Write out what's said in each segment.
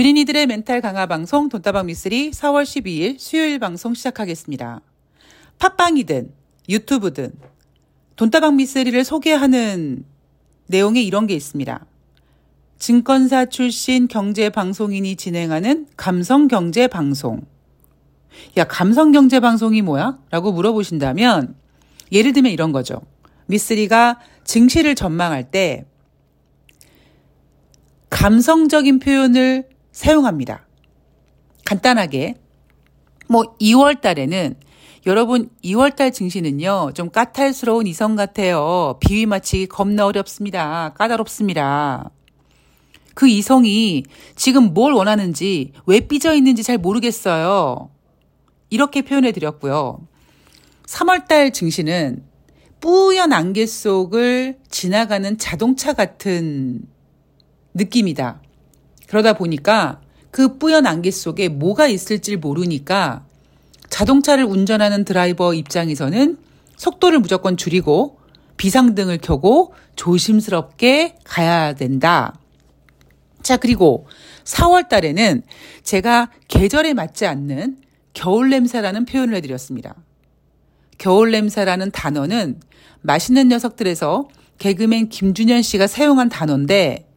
주린이들의 멘탈 강화 방송 돈다방 미쓰리 4월 12일 수요일 방송 시작하겠습니다. 팟빵이든 유튜브든 돈다방 미쓰리를 소개하는 내용에 이런 게 있습니다. 증권사 출신 경제 방송인이 진행하는 감성 경제 방송. 야, 감성 경제 방송이 뭐야? 라고 물어보신다면 예를 들면 이런 거죠. 미쓰리가 증시를 전망할 때 감성적인 표현을 사용합니다. 간단하게 뭐 2월 달에는 여러분 2월 달 증시는요. 좀 까탈스러운 이성 같아요. 비위 맞히기 겁나 어렵습니다. 까다롭습니다. 그 이성이 지금 뭘 원하는지 왜 삐져 있는지 잘 모르겠어요. 이렇게 표현해 드렸고요. 3월 달 증시는 뿌연 안개 속을 지나가는 자동차 같은 느낌이다. 그러다 보니까 그 뿌연 안개 속에 뭐가 있을지 모르니까 자동차를 운전하는 드라이버 입장에서는 속도를 무조건 줄이고 비상등을 켜고 조심스럽게 가야 된다. 자, 그리고 4월 달에는 제가 계절에 맞지 않는 겨울 냄새라는 표현을 해드렸습니다. 겨울 냄새라는 단어는 맛있는 녀석들에서 개그맨 김준현 씨가 사용한 단어인데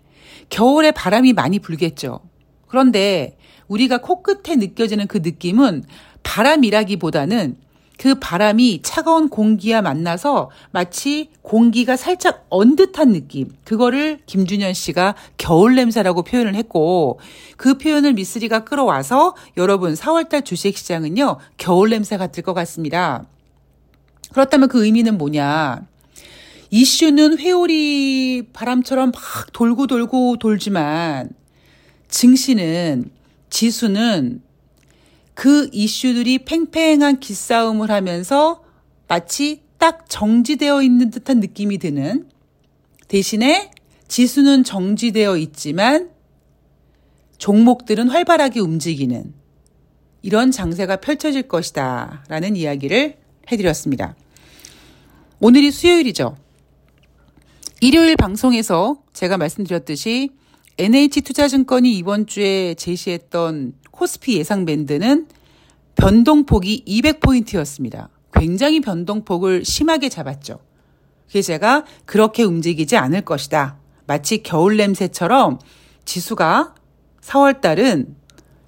겨울에 바람이 많이 불겠죠. 그런데 우리가 코끝에 느껴지는 그 느낌은 바람이라기보다는 그 바람이 차가운 공기와 만나서 마치 공기가 살짝 언 듯한 느낌. 그거를 김준현 씨가 겨울 냄새라고 표현을 했고 그 표현을 미쓰리가 끌어와서 여러분 4월달 주식시장은요 겨울 냄새 같을 것 같습니다. 그렇다면 그 의미는 뭐냐? 이슈는 회오리 바람처럼 막 돌고 돌고 돌지만 증시는 지수는 그 이슈들이 팽팽한 기싸움을 하면서 마치 딱 정지되어 있는 듯한 느낌이 드는 대신에 지수는 정지되어 있지만 종목들은 활발하게 움직이는 이런 장세가 펼쳐질 것이다 라는 이야기를 해드렸습니다. 오늘이 수요일이죠. 일요일 방송에서 제가 말씀드렸듯이 NH투자증권이 이번 주에 제시했던 코스피 예상 밴드는 변동폭이 200포인트였습니다. 굉장히 변동폭을 심하게 잡았죠. 그게 제가 그렇게 움직이지 않을 것이다. 마치 겨울 냄새처럼 지수가 4월 달은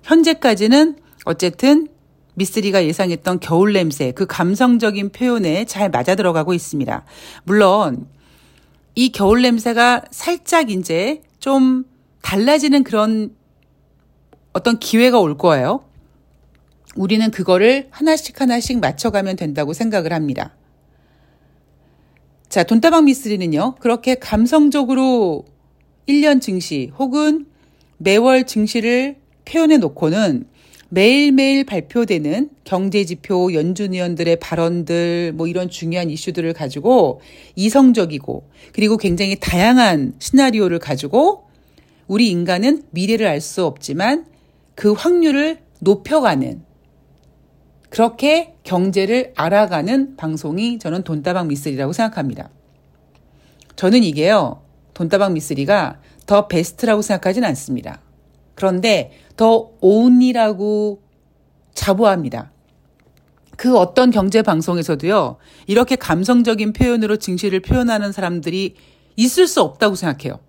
현재까지는 어쨌든 미쓰리가 예상했던 겨울 냄새, 그 감성적인 표현에 잘 맞아 들어가고 있습니다. 물론 이 겨울 냄새가 살짝 이제 좀 달라지는 그런 어떤 기회가 올 거예요. 우리는 그거를 하나씩 하나씩 맞춰가면 된다고 생각을 합니다. 자, 돈다방 미쓰리는요, 그렇게 감성적으로 1년 증시 혹은 매월 증시를 표현해 놓고는 매일매일 발표되는 경제지표, 연준위원들의 발언들, 뭐 이런 중요한 이슈들을 가지고 이성적이고, 그리고 굉장히 다양한 시나리오를 가지고 우리 인간은 미래를 알 수 없지만 그 확률을 높여가는 그렇게 경제를 알아가는 방송이 저는 돈다방 미쓰리라고 생각합니다. 저는 이게요, 돈다방 미쓰리가 더 베스트라고 생각하진 않습니다. 그런데 더 온이라고 자부합니다. 그 어떤 경제 방송에서도요, 이렇게 감성적인 표현으로 증시를 표현하는 사람들이 있을 수 없다고 생각해요.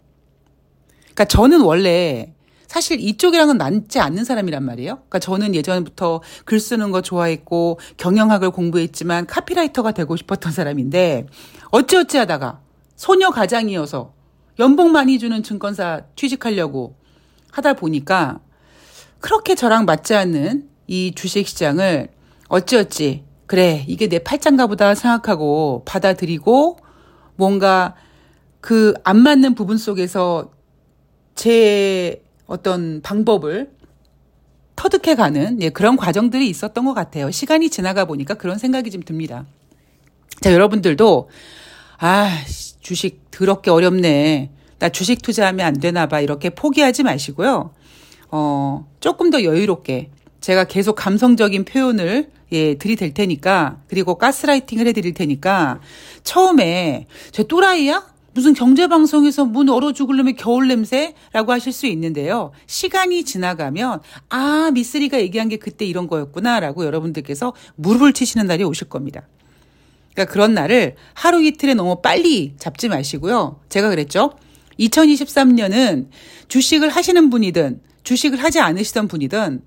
그러니까 저는 원래 사실 이쪽이랑은 낫지 않는 사람이란 말이에요. 그러니까 저는 예전부터 글 쓰는 거 좋아했고 경영학을 공부했지만 카피라이터가 되고 싶었던 사람인데 어찌어찌 하다가 소녀 가장이어서 연봉 많이 주는 증권사 취직하려고 하다 보니까 그렇게 저랑 맞지 않는 이 주식 시장을 어찌어찌 그래 이게 내 팔짱가 보다 생각하고 받아들이고 뭔가 그 안 맞는 부분 속에서 제 어떤 방법을 터득해 가는 예, 그런 과정들이 있었던 것 같아요. 시간이 지나가 보니까 그런 생각이 좀 듭니다. 자, 여러분들도 아, 주식 더럽게 어렵네. 나 주식 투자하면 안 되나 봐. 이렇게 포기하지 마시고요. 어, 조금 더 여유롭게 제가 계속 감성적인 표현을 예, 들이댈 테니까 그리고 가스라이팅을 해 드릴 테니까 처음에 제 또라이야? 무슨 경제방송에서 문 얼어 죽을려면 겨울 냄새라고 하실 수 있는데요. 시간이 지나가면, 아, 미쓰리가 얘기한 게 그때 이런 거였구나라고 여러분들께서 무릎을 치시는 날이 오실 겁니다. 그러니까 그런 날을 하루 이틀에 너무 빨리 잡지 마시고요. 제가 그랬죠. 2023년은 주식을 하시는 분이든 주식을 하지 않으시던 분이든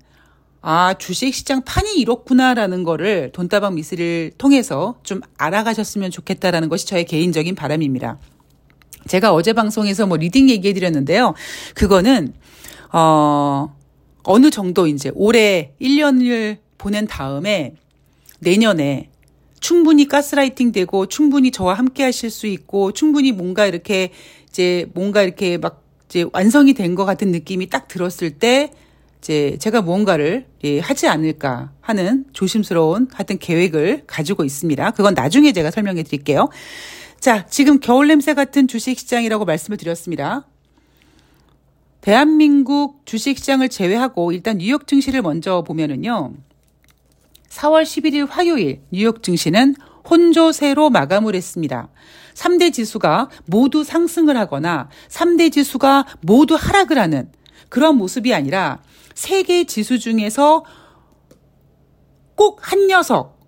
아, 주식 시장 판이 이렇구나라는 거를 돈다방 미스를 통해서 좀 알아가셨으면 좋겠다라는 것이 저의 개인적인 바람입니다. 제가 어제 방송에서 뭐 leading 얘기해 드렸는데요. 그거는, 어, 어느 정도 이제 올해 1년을 보낸 다음에 내년에 충분히 가스라이팅 되고 충분히 저와 함께 하실 수 있고 충분히 뭔가 이렇게 이제 뭔가 이렇게 막 이제 완성이 된 것 같은 느낌이 딱 들었을 때 이제 제가 무언가를 예, 하지 않을까 하는 조심스러운 하여튼 계획을 가지고 있습니다. 그건 나중에 제가 설명해 드릴게요. 자, 지금 겨울 냄새 같은 주식 시장이라고 말씀을 드렸습니다. 대한민국 주식 시장을 제외하고 일단 뉴욕 증시를 먼저 보면은요. 4월 11일 화요일 뉴욕 증시는 혼조세로 마감을 했습니다. 3대 지수가 모두 상승을 하거나 3대 지수가 모두 하락을 하는 그런 모습이 아니라 세 개 지수 중에서 꼭 한 녀석,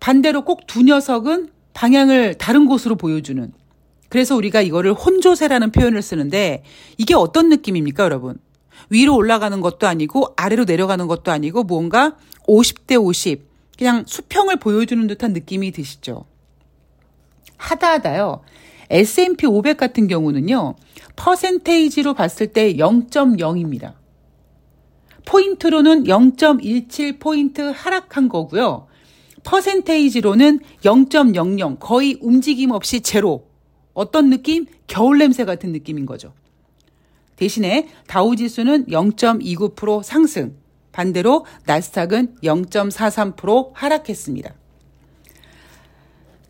반대로 꼭 두 녀석은 방향을 다른 곳으로 보여주는 그래서 우리가 이거를 혼조세라는 표현을 쓰는데 이게 어떤 느낌입니까, 여러분? 위로 올라가는 것도 아니고 아래로 내려가는 것도 아니고 뭔가 50대 50 그냥 수평을 보여주는 듯한 느낌이 드시죠. 하다 하다요. S&P 500 같은 경우는요. 퍼센테이지로 봤을 때 0.0입니다. 포인트로는 0.17 포인트 하락한 거고요. 퍼센테이지로는 0.00 거의 움직임 없이 제로. 어떤 느낌? 겨울 냄새 같은 느낌인 거죠. 대신에 다우지수는 0.29% 상승. 반대로 나스닥은 0.43% 하락했습니다.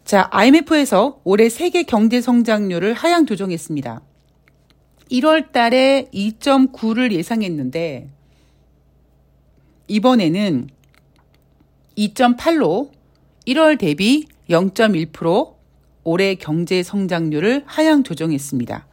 자, IMF에서 올해 세계 경제 성장률을 하향 조정했습니다. 1월 달에 2.9를 예상했는데 이번에는 2.8로 1월 대비 0.1% 올해 경제 성장률을 하향 조정했습니다.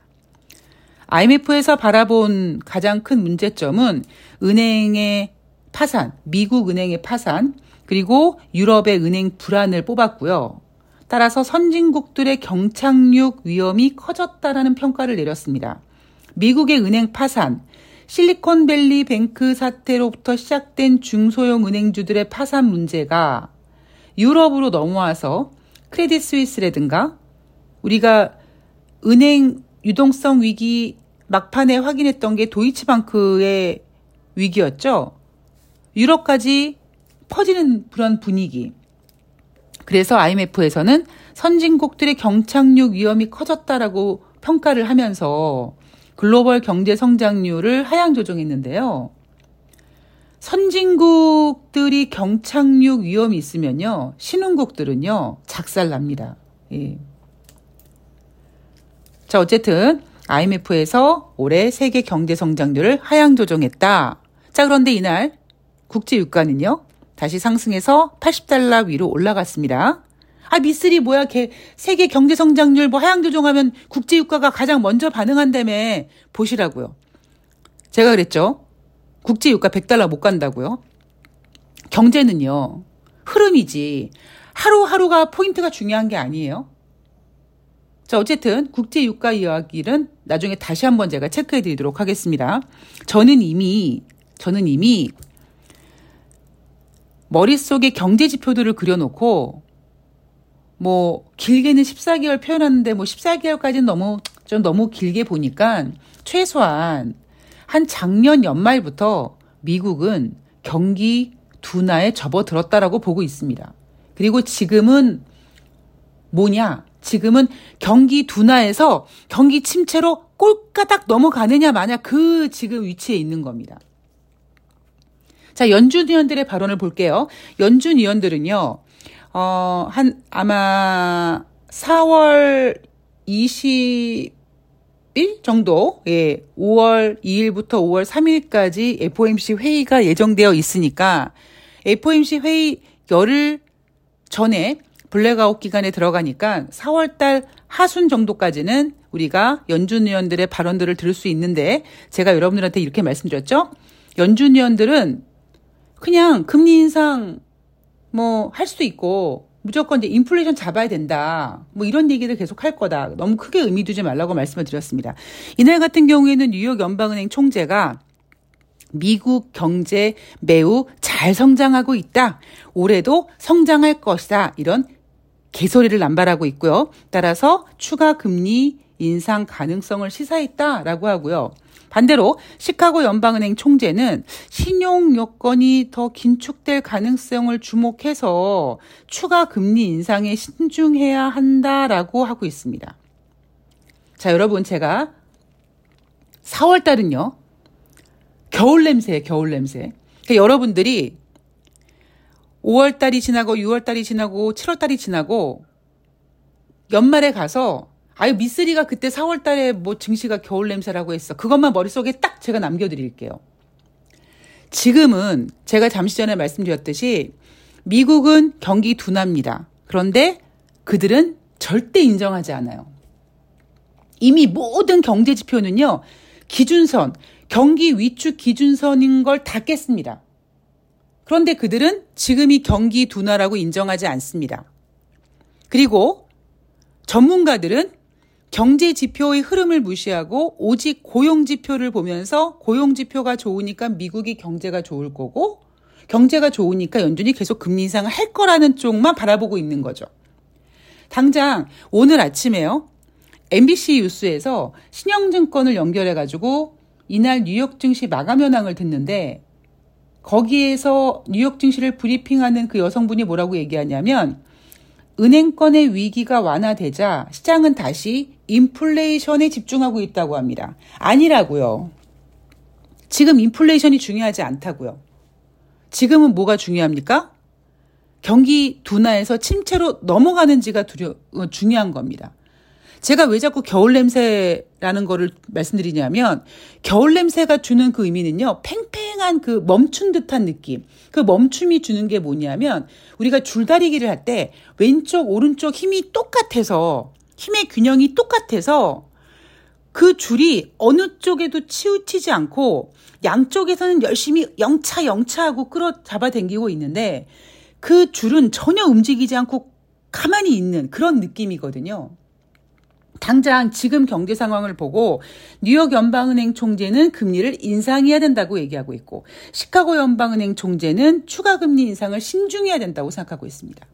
IMF에서 바라본 가장 큰 문제점은 은행의 파산, 미국 은행의 파산, 그리고 유럽의 은행 불안을 뽑았고요. 따라서 선진국들의 경착륙 위험이 커졌다라는 평가를 내렸습니다. 미국의 은행 파산, 실리콘밸리 뱅크 사태로부터 시작된 중소형 은행주들의 파산 문제가 유럽으로 넘어와서 크레딧 스위스라든가 우리가 은행 유동성 위기 막판에 확인했던 게 도이치방크의 위기였죠. 유럽까지 퍼지는 그런 분위기. 그래서 IMF에서는 선진국들의 경착륙 위험이 커졌다라고 평가를 하면서 글로벌 경제 성장률을 하향 조정했는데요. 선진국들이 경착륙 위험이 있으면요. 신흥국들은요. 작살납니다. 예. 자, 어쨌든 IMF에서 올해 세계 경제 성장률을 하향 조정했다. 자, 그런데 이날 국제 유가는요. 다시 상승해서 80달러 위로 올라갔습니다. 아, 미쓰리 뭐야, 개, 세계 경제 성장률 뭐 하향 조정하면 국제 유가가 가장 먼저 반응한다며 보시라고요. 제가 그랬죠. 국제 유가 100달러 못 간다고요. 경제는요. 흐름이지. 하루하루가 포인트가 중요한 게 아니에요. 자, 어쨌든 국제 유가 이야기는 나중에 다시 한번 제가 체크해 드리도록 하겠습니다. 저는 이미 저는 이미 머릿속에 경제 지표들을 그려놓고 뭐 길게는 14개월 표현하는데 뭐 14개월까지는 너무 좀 너무 길게 보니까 최소한 한 작년 연말부터 미국은 경기 둔화에 접어들었다라고 보고 있습니다. 그리고 지금은 뭐냐? 지금은 경기 둔화에서 경기 침체로 꼴까닥 넘어가느냐 마냐 그 지금 위치에 있는 겁니다. 자, 연준 의원들의 발언을 볼게요. 연준 의원들은요, 어, 한, 아마 4월 20 일 정도, 예, 5월 2일부터 5월 3일까지 FOMC 회의가 예정되어 있으니까 FOMC 회의 열흘 전에 블랙아웃 기간에 들어가니까 4월 달 하순 정도까지는 우리가 연준 의원들의 발언들을 들을 수 있는데 제가 여러분들한테 이렇게 말씀드렸죠. 연준 의원들은 그냥 금리 인상 뭐 할 수도 있고 무조건 이제 인플레이션 잡아야 된다. 뭐 이런 얘기를 계속 할 거다. 너무 크게 의미 두지 말라고 말씀을 드렸습니다. 이날 같은 경우에는 뉴욕 연방은행 총재가 미국 경제 매우 잘 성장하고 있다. 올해도 성장할 것이다. 이런 개소리를 남발하고 있고요. 따라서 추가 금리 인상 가능성을 시사했다라고 하고요. 반대로 시카고 연방은행 총재는 신용 여건이 더 긴축될 가능성을 주목해서 추가 금리 인상에 신중해야 한다라고 하고 있습니다. 자, 여러분 제가 4월 달은요. 겨울 냄새, 겨울 냄새. 그러니까 여러분들이 5월 달이 지나고 6월 달이 지나고 7월 달이 지나고 연말에 가서 아유 미쓰리가 그때 4월 달에 뭐 증시가 겨울 냄새라고 했어. 그것만 머릿속에 딱 제가 남겨 드릴게요. 지금은 제가 잠시 전에 말씀드렸듯이 미국은 경기 둔화입니다. 그런데 그들은 절대 인정하지 않아요. 이미 모든 경제 지표는요. 기준선, 경기 위축 기준선인 걸 다 깼습니다. 그런데 그들은 지금이 경기 둔화라고 인정하지 않습니다. 그리고 전문가들은 경제 지표의 흐름을 무시하고 오직 고용 지표를 보면서 고용 지표가 좋으니까 미국이 경제가 좋을 거고 경제가 좋으니까 연준이 계속 금리 인상을 할 거라는 쪽만 바라보고 있는 거죠. 당장 오늘 아침에요. MBC 뉴스에서 신영증권을 연결해 가지고 이날 뉴욕 증시 마감 현황을 듣는데 거기에서 뉴욕 증시를 브리핑하는 그 여성분이 뭐라고 얘기하냐면 은행권의 위기가 완화되자 시장은 다시 인플레이션에 집중하고 있다고 합니다. 아니라고요. 지금 인플레이션이 중요하지 않다고요. 지금은 뭐가 중요합니까? 경기 둔화에서 침체로 넘어가는지가 두려, 어, 중요한 겁니다. 제가 왜 자꾸 겨울 냄새라는 거를 말씀드리냐면 겨울 냄새가 주는 그 의미는요. 팽팽한 그 멈춘 듯한 느낌. 그 멈춤이 주는 게 뭐냐면 우리가 줄다리기를 할 때 왼쪽 오른쪽 힘이 똑같아서 힘의 균형이 똑같아서 그 줄이 어느 쪽에도 치우치지 않고 양쪽에서는 열심히 영차 영차하고 끌어 잡아 당기고 있는데 그 줄은 전혀 움직이지 않고 가만히 있는 그런 느낌이거든요. 당장 지금 경제 상황을 보고 뉴욕 연방은행 총재는 금리를 인상해야 된다고 얘기하고 있고 시카고 연방은행 총재는 추가 금리 인상을 신중해야 된다고 생각하고 있습니다.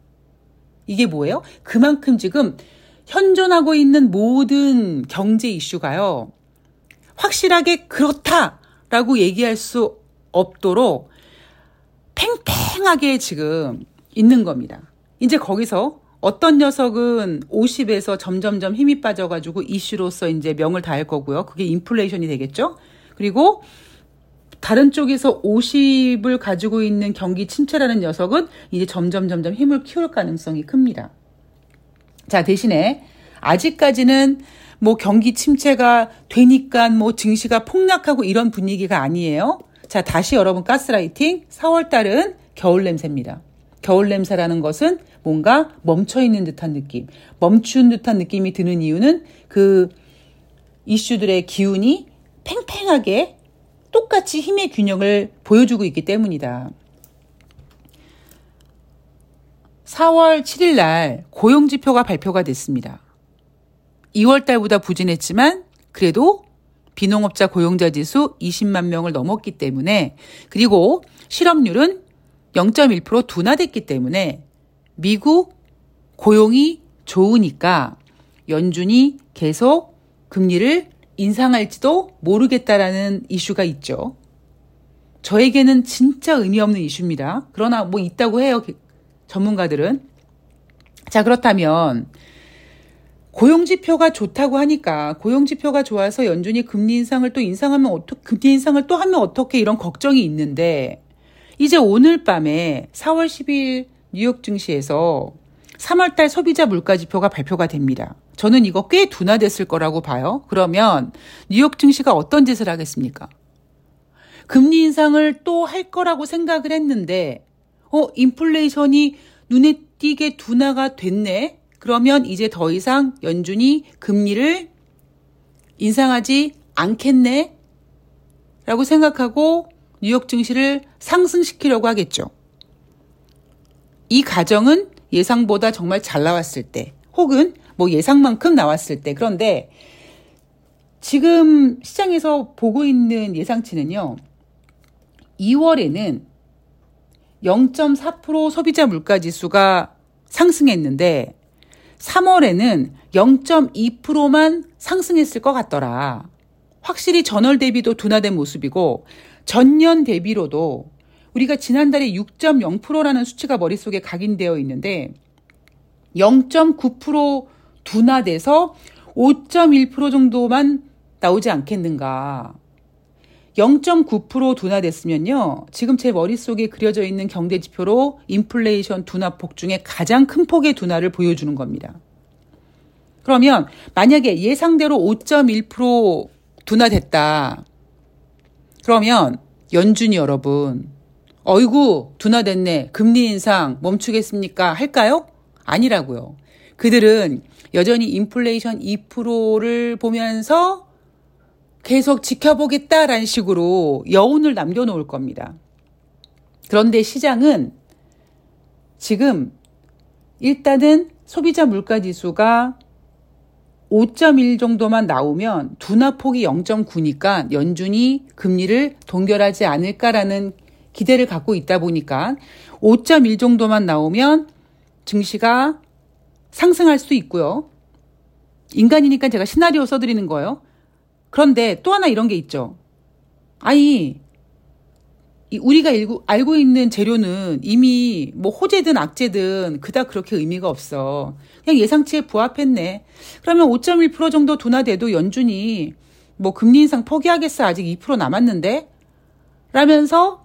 이게 뭐예요? 그만큼 지금 현존하고 있는 모든 경제 이슈가요. 확실하게 그렇다라고 얘기할 수 없도록 팽팽하게 지금 있는 겁니다. 이제 거기서 어떤 녀석은 50에서 점점점 힘이 빠져가지고 이슈로서 이제 명을 다할 거고요. 그게 인플레이션이 되겠죠. 그리고 다른 쪽에서 50을 가지고 있는 경기 침체라는 녀석은 이제 점점 점점 힘을 키울 가능성이 큽니다. 자, 대신에 아직까지는 뭐 경기 침체가 되니까 뭐 증시가 폭락하고 이런 분위기가 아니에요. 자, 다시 여러분 가스라이팅. 4월 달은 겨울 냄새입니다. 겨울 냄새라는 것은 뭔가 멈춰 있는 듯한 느낌, 멈춘 듯한 느낌이 드는 이유는 그 이슈들의 기운이 팽팽하게 똑같이 힘의 균형을 보여주고 있기 때문이다. 4월 7일 날 고용지표가 발표가 됐습니다. 2월 달보다 부진했지만 그래도 비농업자 고용자 지수 20만 명을 넘었기 때문에 그리고 실업률은 0.1% 둔화됐기 때문에 미국 고용이 좋으니까 연준이 계속 금리를 인상할지도 모르겠다라는 이슈가 있죠. 저에게는 진짜 의미 없는 이슈입니다. 그러나 뭐 있다고 해요. 전문가들은. 자, 그렇다면 고용지표가 좋다고 하니까 고용지표가 좋아서 연준이 금리 인상을 또 인상하면 어떻게 금리 인상을 또 하면 어떻게 이런 걱정이 있는데 이제 오늘 밤에 4월 10일 뉴욕 증시에서 3월달 소비자 물가 지표가 발표가 됩니다. 저는 이거 꽤 둔화됐을 거라고 봐요. 그러면 뉴욕 증시가 어떤 짓을 하겠습니까? 금리 인상을 또 할 거라고 생각을 했는데, 어, 인플레이션이 눈에 띄게 둔화가 됐네? 그러면 이제 더 이상 연준이 금리를 인상하지 않겠네? 라고 생각하고 뉴욕 증시를 상승시키려고 하겠죠. 이 가정은 예상보다 정말 잘 나왔을 때, 혹은 뭐 예상만큼 나왔을 때, 그런데 지금 시장에서 보고 있는 예상치는요, 2월에는 0.4% 소비자 물가 지수가 상승했는데 3월에는 0.2%만 상승했을 것 같더라. 확실히 전월 대비도 둔화된 모습이고 전년 대비로도 우리가 지난달에 6.0%라는 수치가 머릿속에 각인되어 있는데 0.9% 둔화돼서 5.1% 정도만 나오지 않겠는가. 0.9% 둔화됐으면요. 지금 제 머릿속에 그려져 있는 경제 지표로 인플레이션 둔화폭 중에 가장 큰 폭의 둔화를 보여주는 겁니다. 그러면 만약에 예상대로 5.1% 둔화됐다. 그러면 연준이 여러분, 어이구, 둔화됐네. 금리 인상 멈추겠습니까? 할까요? 아니라고요. 그들은 여전히 인플레이션 2%를 보면서 계속 지켜보겠다라는 식으로 여운을 남겨놓을 겁니다. 그런데 시장은 지금 일단은 소비자 물가 지수가 5.1 정도만 나오면 둔화폭이 0.9니까 연준이 금리를 동결하지 않을까라는 기대를 갖고 있다 보니까 5.1 정도만 나오면 증시가 상승할 수 있고요. 인간이니까 제가 시나리오 써드리는 거예요. 그런데 또 하나 이런 게 있죠. 아니, 우리가 알고, 알고 있는 재료는 이미 뭐 호재든 악재든 그닥 그렇게 의미가 없어. 그냥 예상치에 부합했네. 그러면 5.1% 정도 둔화돼도 연준이 뭐 금리 인상 포기하겠어. 아직 2% 남았는데? 라면서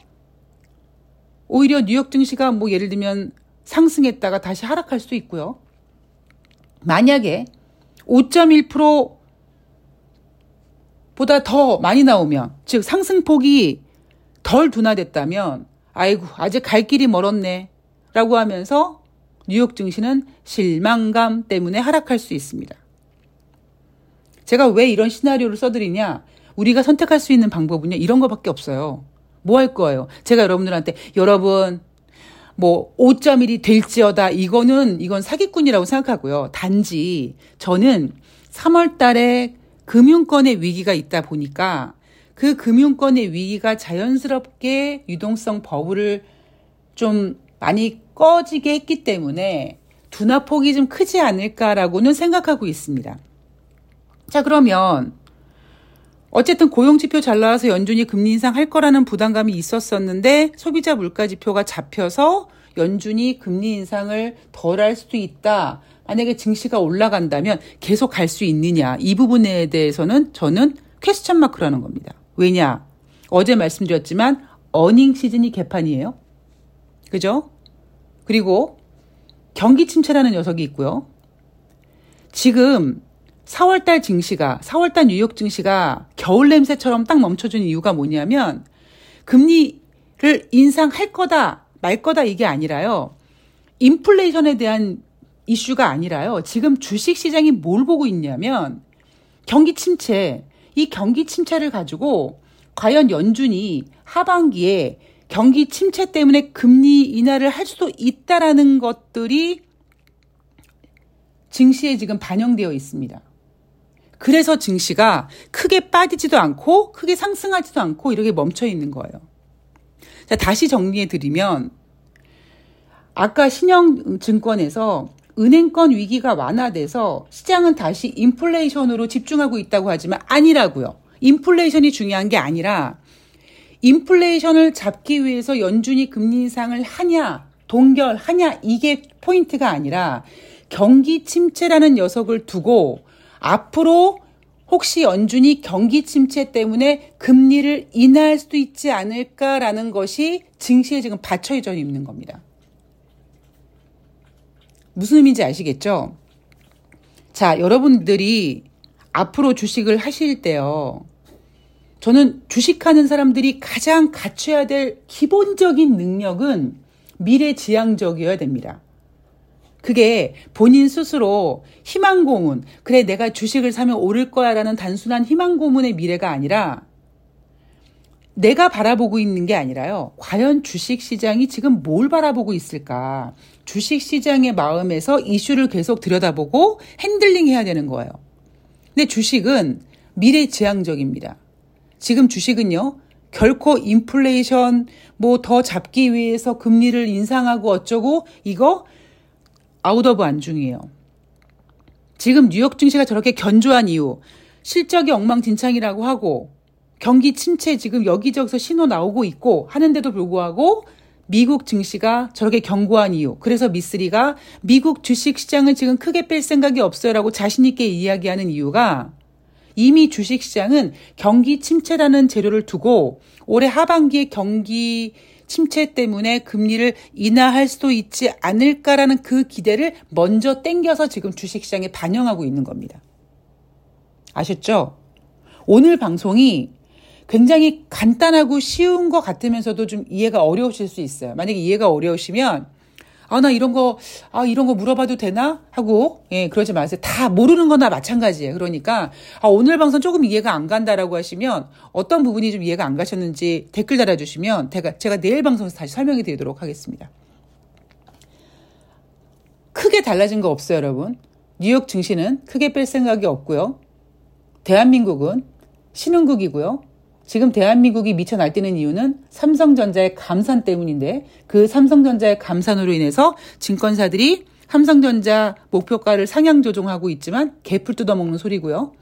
오히려 뉴욕 증시가 뭐 예를 들면 상승했다가 다시 하락할 수 있고요. 만약에 5.1% 보다 더 많이 나오면, 즉 상승폭이 덜 둔화됐다면, 아이고, 아직 갈 길이 멀었네. 라고 하면서 뉴욕 증시는 실망감 때문에 하락할 수 있습니다. 제가 왜 이런 시나리오를 써드리냐? 우리가 선택할 수 있는 방법은요, 이런 거밖에 없어요. 뭐 할 거예요? 제가 여러분들한테, 여러분, 뭐 5.1이 될지어다 이거는 이건 사기꾼이라고 생각하고요. 단지 저는 3월 달에 금융권의 위기가 있다 보니까 그 금융권의 위기가 자연스럽게 유동성 버블을 좀 많이 꺼지게 했기 때문에 둔화폭이 좀 크지 않을까라고는 생각하고 있습니다. 자, 그러면 어쨌든 고용지표 잘 나와서 연준이 금리 인상할 거라는 부담감이 있었었는데 소비자 물가 지표가 잡혀서 연준이 금리 인상을 덜 할 수도 있다. 만약에 증시가 올라간다면 계속 갈 수 있느냐. 이 부분에 대해서는 저는 퀘스천 마크라는 겁니다. 왜냐? 어제 말씀드렸지만 어닝 시즌이 개판이에요. 그죠? 그리고 경기 침체라는 녀석이 있고요. 지금 4월달 증시가, 4월달 뉴욕 증시가 겨울 냄새처럼 딱 멈춰준 이유가 뭐냐면 금리를 인상할 거다, 말 거다 이게 아니라요. 인플레이션에 대한 이슈가 아니라요. 지금 주식 시장이 뭘 보고 있냐면 경기 침체, 이 경기 침체를 가지고 과연 연준이 하반기에 경기 침체 때문에 금리 인하를 할 수도 있다라는 것들이 증시에 지금 반영되어 있습니다. 그래서 증시가 크게 빠지지도 않고 크게 상승하지도 않고 이렇게 멈춰 있는 거예요. 자, 다시 정리해 드리면 아까 신영증권에서 은행권 위기가 완화돼서 시장은 다시 인플레이션으로 집중하고 있다고 하지만 아니라고요. 인플레이션이 중요한 게 아니라 인플레이션을 잡기 위해서 연준이 금리 인상을 하냐, 동결하냐 이게 포인트가 아니라 경기 침체라는 녀석을 두고 앞으로 혹시 연준이 경기 침체 때문에 금리를 인하할 수도 있지 않을까라는 것이 증시에 지금 받쳐져 있는 겁니다. 무슨 의미인지 아시겠죠? 자, 여러분들이 앞으로 주식을 하실 때요. 저는 주식하는 사람들이 가장 갖춰야 될 기본적인 능력은 미래 지향적이어야 됩니다. 그게 본인 스스로 희망 고문, 그래, 내가 주식을 사면 오를 거야 라는 단순한 희망 고문의 미래가 아니라 내가 바라보고 있는 게 아니라요. 과연 주식 시장이 지금 뭘 바라보고 있을까? 주식 시장의 마음에서 이슈를 계속 들여다보고 handling 해야 되는 거예요. 근데 주식은 미래 지향적입니다. 지금 주식은요, 결코 인플레이션 뭐 더 잡기 위해서 금리를 인상하고 어쩌고 이거 out of 안중이에요. 지금 뉴욕 증시가 저렇게 견조한 이유, 실적이 엉망진창이라고 하고 경기 침체 지금 여기저기서 신호 나오고 있고 하는데도 불구하고 미국 증시가 저렇게 견고한 이유. 그래서 미쓰리가 미국 주식 시장을 지금 크게 뺄 생각이 없어요라고 자신 있게 이야기하는 이유가 이미 주식 시장은 경기 침체라는 재료를 두고 올해 하반기에 경기 침체 때문에 금리를 인하할 수도 있지 않을까라는 그 기대를 먼저 땡겨서 지금 주식 시장에 반영하고 있는 겁니다. 아셨죠? 오늘 방송이 굉장히 간단하고 쉬운 것 같으면서도 좀 이해가 어려우실 수 있어요. 만약에 이해가 어려우시면 아, 나 이런 거, 아, 이런 거 물어봐도 되나? 하고, 예, 그러지 마세요. 다 모르는 거나 마찬가지예요. 그러니까, 아, 오늘 방송 조금 이해가 안 간다라고 하시면, 어떤 부분이 좀 이해가 안 가셨는지 댓글 달아주시면, 제가, 제가 내일 방송에서 다시 설명해 드리도록 하겠습니다. 크게 달라진 거 없어요, 여러분. 뉴욕 증시는 크게 뺄 생각이 없고요. 대한민국은 신흥국이고요. 지금 대한민국이 미쳐 날뛰는 이유는 삼성전자의 감산 때문인데 그 삼성전자의 감산으로 인해서 증권사들이 삼성전자 목표가를 상향 조정하고 있지만 개풀 뜯어먹는 소리고요.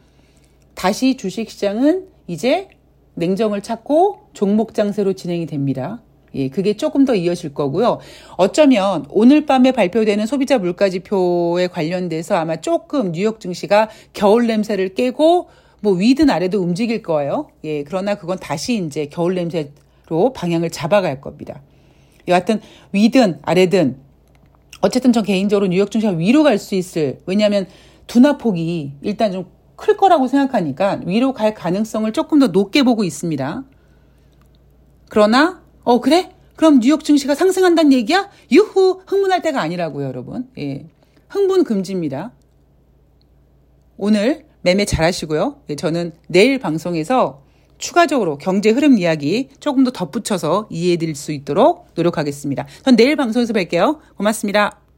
다시 주식시장은 이제 냉정을 찾고 종목 장세로 진행이 됩니다. 예, 그게 조금 더 이어질 거고요. 어쩌면 오늘 밤에 발표되는 소비자 물가 지표에 관련돼서 아마 조금 뉴욕 증시가 겨울 냄새를 깨고 뭐 위든 아래도 움직일 거예요. 예, 그러나 그건 다시 이제 겨울 냄새로 방향을 잡아갈 겁니다. 여하튼 위든 아래든 어쨌든 전 개인적으로 뉴욕 증시가 위로 갈 수 있을 왜냐하면 둔화폭이 일단 좀 클 거라고 생각하니까 위로 갈 가능성을 조금 더 높게 보고 있습니다. 그러나 어 그래? 그럼 뉴욕 증시가 상승한다는 얘기야? 유후 흥분할 때가 아니라고요, 여러분. 예. 흥분 금지입니다. 오늘 매매 잘 하시고요. 네, 저는 내일 방송에서 추가적으로 경제 흐름 이야기 조금 더 덧붙여서 이해해 드릴 수 있도록 노력하겠습니다. 전 내일 방송에서 뵐게요. 고맙습니다.